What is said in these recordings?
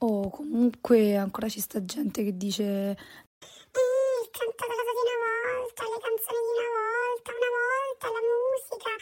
O comunque ancora ci sta gente che dice il canto della casa di una volta, le canzoni di una volta, una volta la musica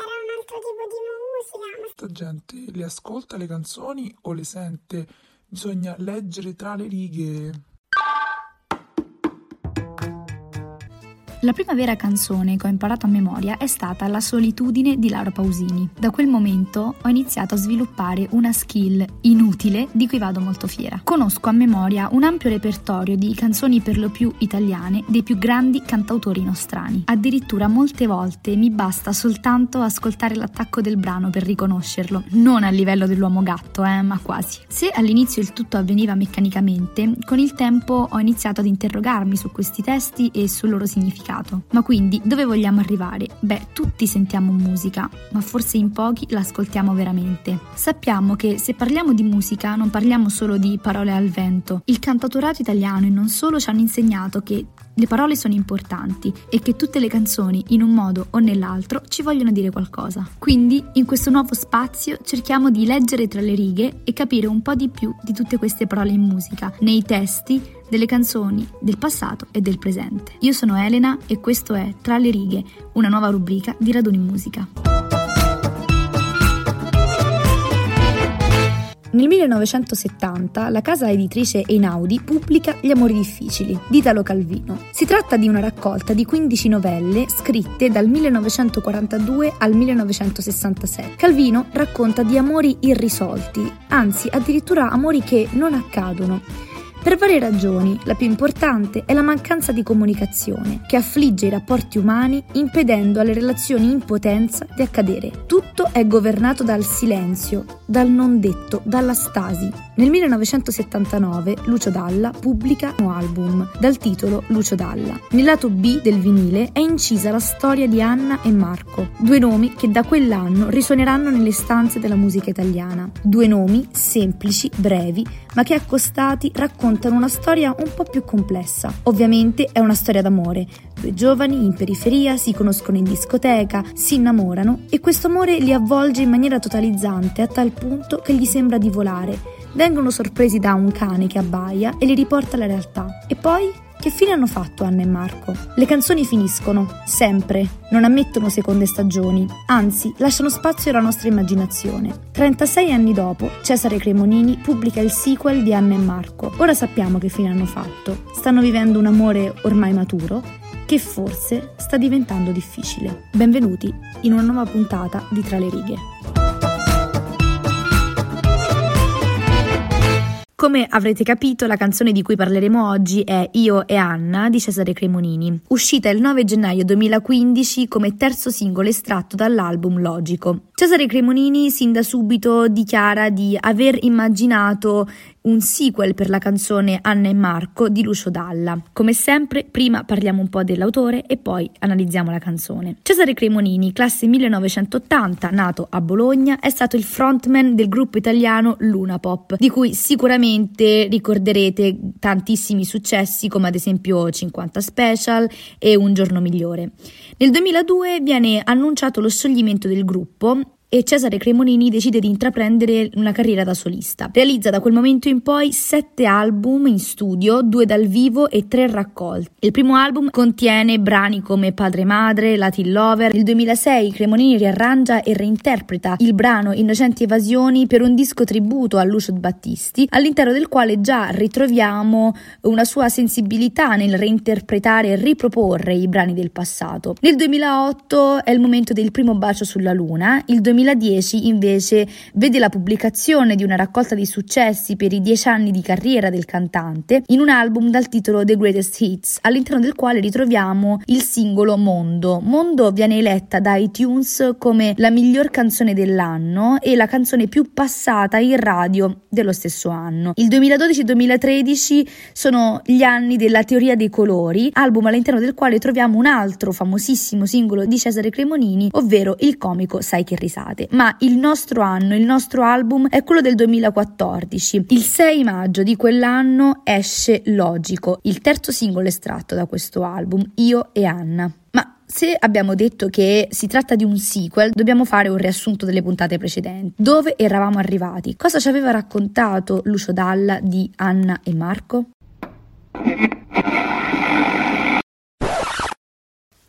era un altro tipo di musica. Questa gente le ascolta le canzoni o le sente? Bisogna leggere tra le righe. La prima vera canzone che ho imparato a memoria è stata La solitudine di Laura Pausini. Da quel momento ho iniziato a sviluppare una skill inutile di cui vado molto fiera. Conosco a memoria un ampio repertorio di canzoni per lo più italiane dei più grandi cantautori nostrani. Addirittura molte volte mi basta soltanto ascoltare l'attacco del brano per riconoscerlo, non a livello dell'uomo gatto, eh, ma quasi. Se all'inizio il tutto avveniva meccanicamente, con il tempo ho iniziato ad interrogarmi su questi testi e sul loro significato significato. Ma quindi dove vogliamo arrivare? Beh, tutti sentiamo musica, ma forse in pochi l'ascoltiamo veramente. Sappiamo che se parliamo di musica non parliamo solo di parole al vento. Il cantautorato italiano e non solo ci hanno insegnato che le parole sono importanti e che tutte le canzoni, in un modo o nell'altro, ci vogliono dire qualcosa. Quindi, in questo nuovo spazio, cerchiamo di leggere tra le righe e capire un po' di più di tutte queste parole in musica, nei testi, delle canzoni del passato e del presente. Io sono Elena e questo è Tra le righe, una nuova rubrica di Raduni Musica. Nel 1970 la casa editrice Einaudi pubblica Gli amori difficili di Italo Calvino. Si tratta di una raccolta di 15 novelle scritte dal 1942 al 1966. Calvino racconta di amori irrisolti, anzi addirittura amori che non accadono per varie ragioni, la più importante è la mancanza di comunicazione, che affligge i rapporti umani impedendo alle relazioni in potenza di accadere. Tutto è governato dal silenzio, dal non detto, dalla stasi. Nel 1979 Lucio Dalla pubblica un album dal titolo Lucio Dalla. Nel lato B del vinile è incisa la storia di Anna e Marco, due nomi che da quell'anno risuoneranno nelle stanze della musica italiana. Due nomi semplici, brevi, ma che accostati raccontano una storia un po' più complessa. Ovviamente è una storia d'amore. Due giovani in periferia si conoscono in discoteca, si innamorano e questo amore li avvolge in maniera totalizzante a tal punto che gli sembra di volare. Vengono sorpresi da un cane che abbaia e li riporta alla realtà. E poi che fine hanno fatto Anna e Marco? Le canzoni finiscono, sempre, non ammettono seconde stagioni, anzi lasciano spazio alla nostra immaginazione. 36 anni dopo, Cesare Cremonini pubblica il sequel di Anna e Marco. Ora sappiamo che fine hanno fatto. Stanno vivendo un amore ormai maturo che forse sta diventando difficile. Benvenuti in una nuova puntata di Tra le righe. Come avrete capito, la canzone di cui parleremo oggi è Io e Anna di Cesare Cremonini, uscita il 9 gennaio 2015 come terzo singolo estratto dall'album Logico. Cesare Cremonini sin da subito dichiara di aver immaginato un sequel per la canzone Anna e Marco di Lucio Dalla. Come sempre, prima parliamo un po' dell'autore e poi analizziamo la canzone. Cesare Cremonini, classe 1980, nato a Bologna, è stato il frontman del gruppo italiano Luna Pop, di cui sicuramente ricorderete tantissimi successi come ad esempio 50 Special e Un giorno migliore. Nel 2002 viene annunciato lo scioglimento del gruppo e Cesare Cremonini decide di intraprendere una carriera da solista. Realizza da quel momento in poi sette album in studio, due dal vivo e tre raccolti. Il primo album contiene brani come Padre Madre, Latin Lover. Nel 2006 Cremonini riarrangia e reinterpreta il brano Innocenti Evasioni per un disco tributo a Lucio Battisti, all'interno del quale già ritroviamo una sua sensibilità nel reinterpretare e riproporre i brani del passato. Nel 2008 è il momento del primo bacio sulla luna, il 2010 invece vede la pubblicazione di una raccolta di successi per i dieci anni di carriera del cantante in un album dal titolo The Greatest Hits, all'interno del quale ritroviamo il singolo Mondo. Mondo viene eletta da iTunes come la miglior canzone dell'anno e la canzone più passata in radio dello stesso anno. Il 2012-2013 sono gli anni della teoria dei colori, album all'interno del quale troviamo un altro famosissimo singolo di Cesare Cremonini, ovvero il comico Sai che risale passate, ma il nostro anno, il nostro album è quello del 2014. Il 6 maggio di quell'anno esce Logico, il terzo singolo estratto da questo album, Io e Anna. Ma se abbiamo detto che si tratta di un sequel, dobbiamo fare un riassunto delle puntate precedenti. Dove eravamo arrivati? Cosa ci aveva raccontato Lucio Dalla di Anna e Marco?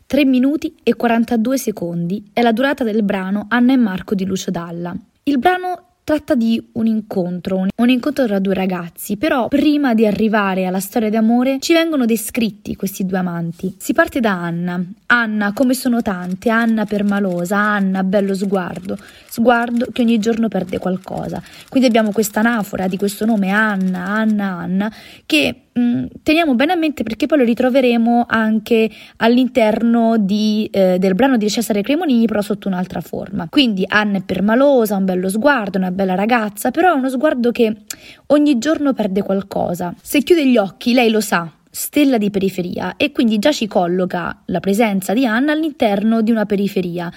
3 minuti e 42 secondi è la durata del brano Anna e Marco di Lucio Dalla. Il brano tratta di un incontro, un incontro tra due ragazzi, però prima di arrivare alla storia d'amore ci vengono descritti questi due amanti. Si parte da Anna. Anna, come sono tante, Anna permalosa, Anna, bello sguardo, sguardo che ogni giorno perde qualcosa. Quindi abbiamo questa anafora di questo nome Anna, Anna, Anna, che Mm, teniamo bene a mente perché poi lo ritroveremo anche all'interno di, eh, del brano di Cesare Cremonini, però sotto un'altra forma. Quindi Anna è permalosa, un bello sguardo, una bella ragazza, però è uno sguardo che ogni giorno perde qualcosa. Se chiude gli occhi, lei lo sa, stella di periferia e quindi già ci colloca la presenza di Anna all'interno di una periferia.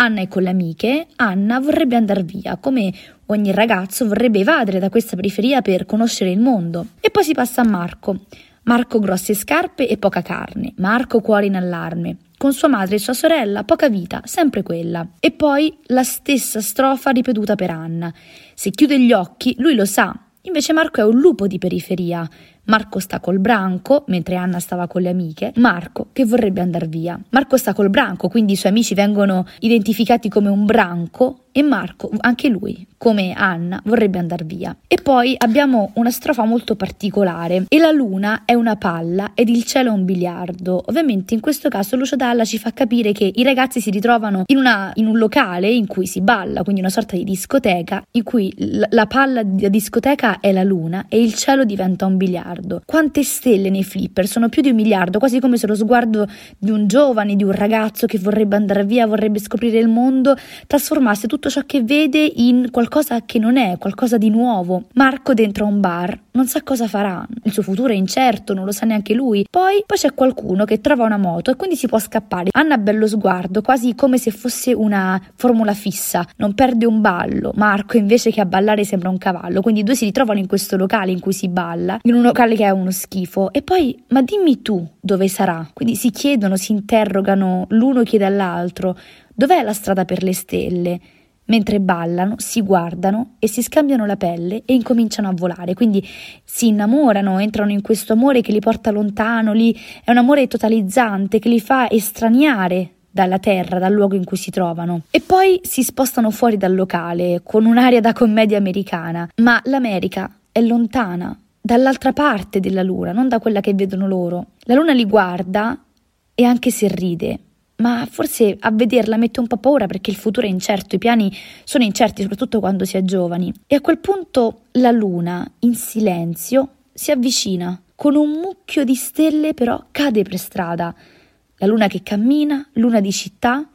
Anna è con le amiche, Anna vorrebbe andare via, come ogni ragazzo vorrebbe evadere da questa periferia per conoscere il mondo. E poi si passa a Marco. Marco grosse scarpe e poca carne, Marco cuore in allarme, con sua madre e sua sorella poca vita, sempre quella. E poi la stessa strofa ripetuta per Anna. Se chiude gli occhi, lui lo sa, invece Marco è un lupo di periferia, Marco sta col branco, mentre Anna stava con le amiche, Marco che vorrebbe andare via. Marco sta col branco, quindi i suoi amici vengono identificati come un branco e Marco, anche lui, come Anna, vorrebbe andare via. E poi abbiamo una strofa molto particolare. E la luna è una palla ed il cielo è un biliardo. Ovviamente in questo caso Lucio Dalla ci fa capire che i ragazzi si ritrovano in, una, in un locale in cui si balla, quindi una sorta di discoteca, in cui la, la palla di discoteca è la luna e il cielo diventa un biliardo. Quante stelle nei flipper? Sono più di un miliardo, quasi come se lo sguardo di un giovane, di un ragazzo che vorrebbe andare via, vorrebbe scoprire il mondo, trasformasse tutto ciò che vede in qualcosa che non è, qualcosa di nuovo. Marco dentro un bar non sa cosa farà, il suo futuro è incerto, non lo sa neanche lui. Poi, poi c'è qualcuno che trova una moto e quindi si può scappare. Anna bello sguardo, quasi come se fosse una formula fissa, non perde un ballo. Marco invece che a ballare sembra un cavallo, quindi i due si ritrovano in questo locale in cui si balla, in un locale che è uno schifo. E poi, ma dimmi tu dove sarà? Quindi si chiedono, si interrogano, l'uno chiede all'altro, dov'è la strada per le stelle? Mentre ballano, si guardano e si scambiano la pelle e incominciano a volare. Quindi si innamorano, entrano in questo amore che li porta lontano, lì è un amore totalizzante che li fa estraniare dalla terra, dal luogo in cui si trovano. E poi si spostano fuori dal locale con un'aria da commedia americana. Ma l'America è lontana, dall'altra parte della luna, non da quella che vedono loro. La luna li guarda e anche se ride, ma forse a vederla mette un po' paura perché il futuro è incerto, i piani sono incerti, soprattutto quando si è giovani. E a quel punto la luna, in silenzio, si avvicina. Con un mucchio di stelle però cade per strada. La luna che cammina, luna di città,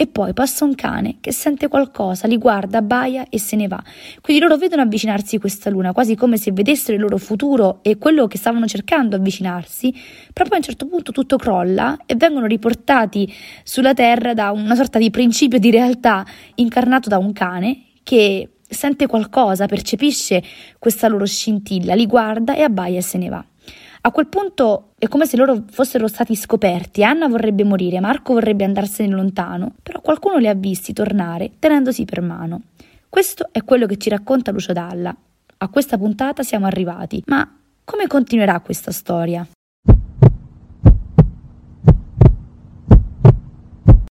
e poi passa un cane che sente qualcosa, li guarda, abbaia e se ne va. Quindi loro vedono avvicinarsi questa luna, quasi come se vedessero il loro futuro e quello che stavano cercando avvicinarsi, però poi a un certo punto tutto crolla e vengono riportati sulla Terra da una sorta di principio di realtà incarnato da un cane che sente qualcosa, percepisce questa loro scintilla, li guarda e abbaia e se ne va. A quel punto è come se loro fossero stati scoperti. Anna vorrebbe morire, Marco vorrebbe andarsene lontano, però qualcuno li ha visti tornare tenendosi per mano. Questo è quello che ci racconta Lucio Dalla. A questa puntata siamo arrivati, ma come continuerà questa storia?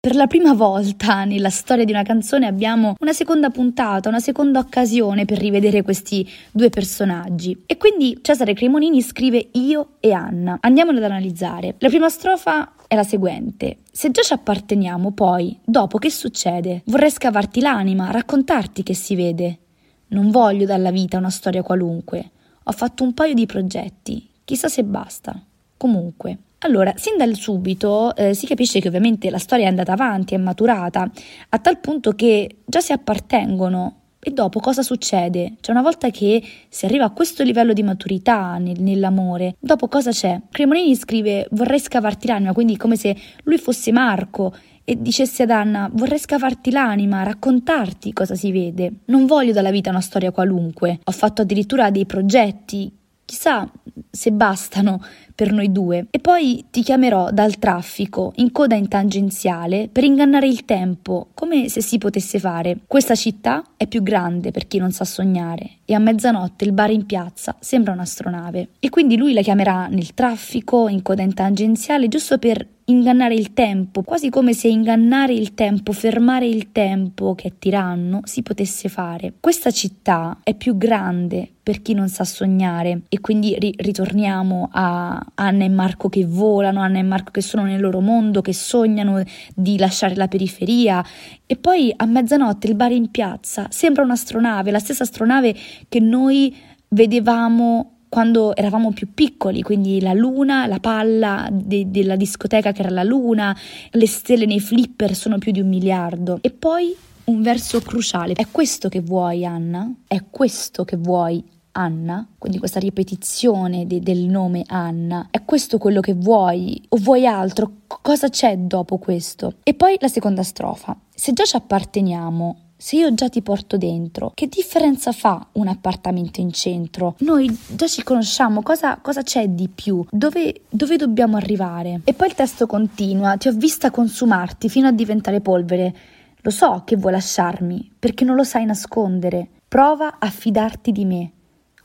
Per la prima volta nella storia di una canzone abbiamo una seconda puntata, una seconda occasione per rivedere questi due personaggi. E quindi Cesare Cremonini scrive Io e Anna. Andiamolo ad analizzare. La prima strofa è la seguente. Se già ci apparteniamo, poi, dopo che succede? Vorrei scavarti l'anima, raccontarti che si vede. Non voglio dalla vita una storia qualunque. Ho fatto un paio di progetti. Chissà se basta. Comunque. Allora, sin dal subito eh, si capisce che ovviamente la storia è andata avanti, è maturata, a tal punto che già si appartengono. E dopo cosa succede? Cioè, una volta che si arriva a questo livello di maturità nel, nell'amore, dopo cosa c'è? Cremonini scrive vorrei scavarti l'anima, quindi come se lui fosse Marco e dicesse ad Anna vorrei scavarti l'anima, raccontarti cosa si vede. Non voglio dalla vita una storia qualunque. Ho fatto addirittura dei progetti Chissà se bastano per noi due. E poi ti chiamerò dal traffico in coda in tangenziale per ingannare il tempo, come se si potesse fare. Questa città è più grande per chi non sa sognare e a mezzanotte il bar in piazza sembra un'astronave. E quindi lui la chiamerà nel traffico in coda in tangenziale giusto per ingannare il tempo, quasi come se ingannare il tempo, fermare il tempo, che è tiranno, si potesse fare. Questa città è più grande per chi non sa sognare e quindi ri- ritorniamo a Anna e Marco che volano, Anna e Marco che sono nel loro mondo, che sognano di lasciare la periferia e poi a mezzanotte il bar in piazza sembra un'astronave, la stessa astronave che noi vedevamo quando eravamo più piccoli, quindi la luna, la palla de- della discoteca che era la luna, le stelle nei flipper sono più di un miliardo. E poi un verso cruciale. È questo che vuoi, Anna? È questo che vuoi, Anna? Quindi questa ripetizione de- del nome Anna. È questo quello che vuoi? O vuoi altro? Cosa c'è dopo questo? E poi la seconda strofa. Se già ci apparteniamo, se io già ti porto dentro, che differenza fa un appartamento in centro? Noi già ci conosciamo, cosa, cosa c'è di più? Dove, dove dobbiamo arrivare? E poi il testo continua, ti ho vista consumarti fino a diventare polvere. Lo so che vuoi lasciarmi, perché non lo sai nascondere. Prova a fidarti di me.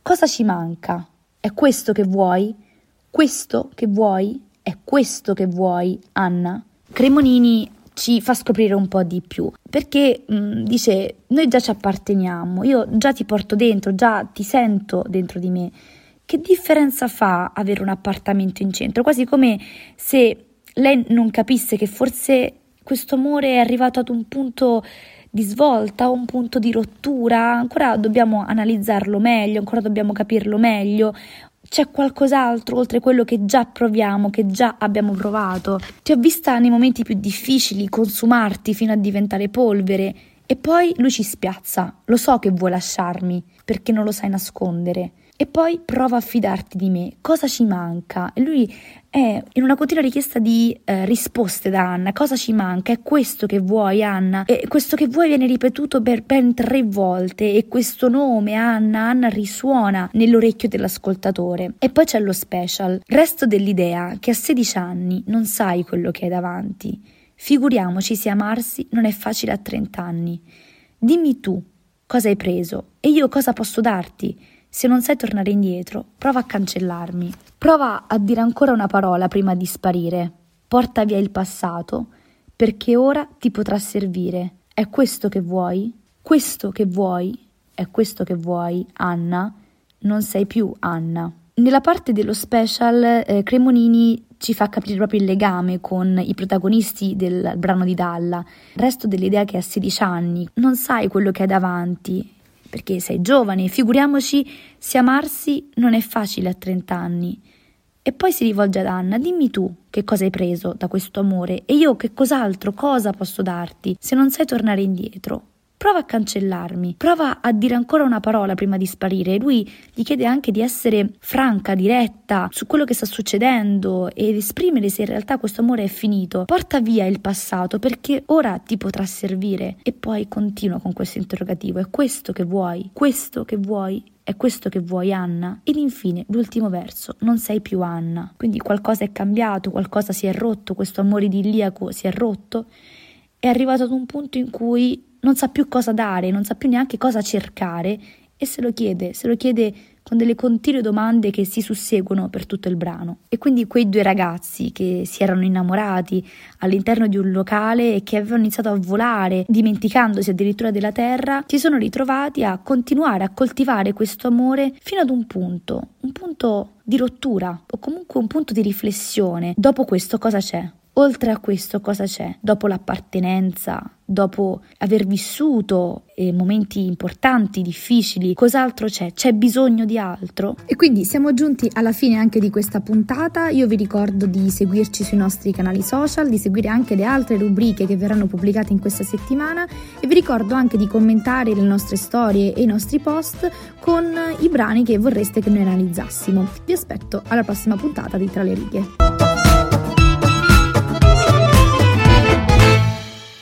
Cosa ci manca? È questo che vuoi? Questo che vuoi? È questo che vuoi, Anna? Cremonini ci fa scoprire un po' di più. Perché mh, mm, dice noi già ci apparteniamo io già ti porto dentro già ti sento dentro di me. Che differenza fa avere un appartamento in centro? Quasi come se lei non capisse che forse questo amore è arrivato ad un punto di svolta, un punto di rottura, ancora dobbiamo analizzarlo meglio, ancora dobbiamo capirlo meglio, c'è qualcos'altro oltre quello che già proviamo, che già abbiamo provato. Ti ho vista nei momenti più difficili consumarti fino a diventare polvere e poi lui ci spiazza. Lo so che vuoi lasciarmi perché non lo sai nascondere. E poi prova a fidarti di me. Cosa ci manca? E lui è in una continua richiesta di eh, risposte da Anna. Cosa ci manca? È questo che vuoi, Anna? E questo che vuoi viene ripetuto per ben tre volte e questo nome, Anna, Anna, risuona nell'orecchio dell'ascoltatore. E poi c'è lo special. Resto dell'idea che a 16 anni non sai quello che hai davanti. Figuriamoci se amarsi non è facile a 30 anni. Dimmi tu cosa hai preso e io cosa posso darti. Se non sai tornare indietro, prova a cancellarmi. Prova a dire ancora una parola prima di sparire. Porta via il passato, perché ora ti potrà servire. È questo che vuoi? Questo che vuoi? È questo che vuoi, Anna? Non sei più Anna. Nella parte dello special, eh, Cremonini ci fa capire proprio il legame con i protagonisti del brano di Dalla. Resto dell'idea che a 16 anni non sai quello che hai davanti perché sei giovane, figuriamoci se amarsi non è facile a 30 anni. E poi si rivolge ad Anna, dimmi tu che cosa hai preso da questo amore e io che cos'altro, cosa posso darti se non sai tornare indietro. Prova a cancellarmi, prova a dire ancora una parola prima di sparire. Lui gli chiede anche di essere franca, diretta su quello che sta succedendo ed esprimere se in realtà questo amore è finito. Porta via il passato perché ora ti potrà servire. E poi continua con questo interrogativo. È questo che vuoi? Questo che vuoi? È questo che vuoi, Anna? Ed infine, l'ultimo verso, non sei più Anna. Quindi qualcosa è cambiato, qualcosa si è rotto, questo amore idilliaco si è rotto. È arrivato ad un punto in cui non sa più cosa dare, non sa più neanche cosa cercare e se lo chiede, se lo chiede con delle continue domande che si susseguono per tutto il brano. E quindi quei due ragazzi che si erano innamorati all'interno di un locale e che avevano iniziato a volare, dimenticandosi addirittura della terra, si sono ritrovati a continuare a coltivare questo amore fino ad un punto, un punto di rottura o comunque un punto di riflessione. Dopo questo cosa c'è? Oltre a questo cosa c'è? Dopo l'appartenenza, dopo aver vissuto eh, momenti importanti, difficili, cos'altro c'è? C'è bisogno di altro? E quindi siamo giunti alla fine anche di questa puntata. Io vi ricordo di seguirci sui nostri canali social, di seguire anche le altre rubriche che verranno pubblicate in questa settimana e vi ricordo anche di commentare le nostre storie e i nostri post con i brani che vorreste che noi analizzassimo. Vi aspetto alla prossima puntata di Tra le righe.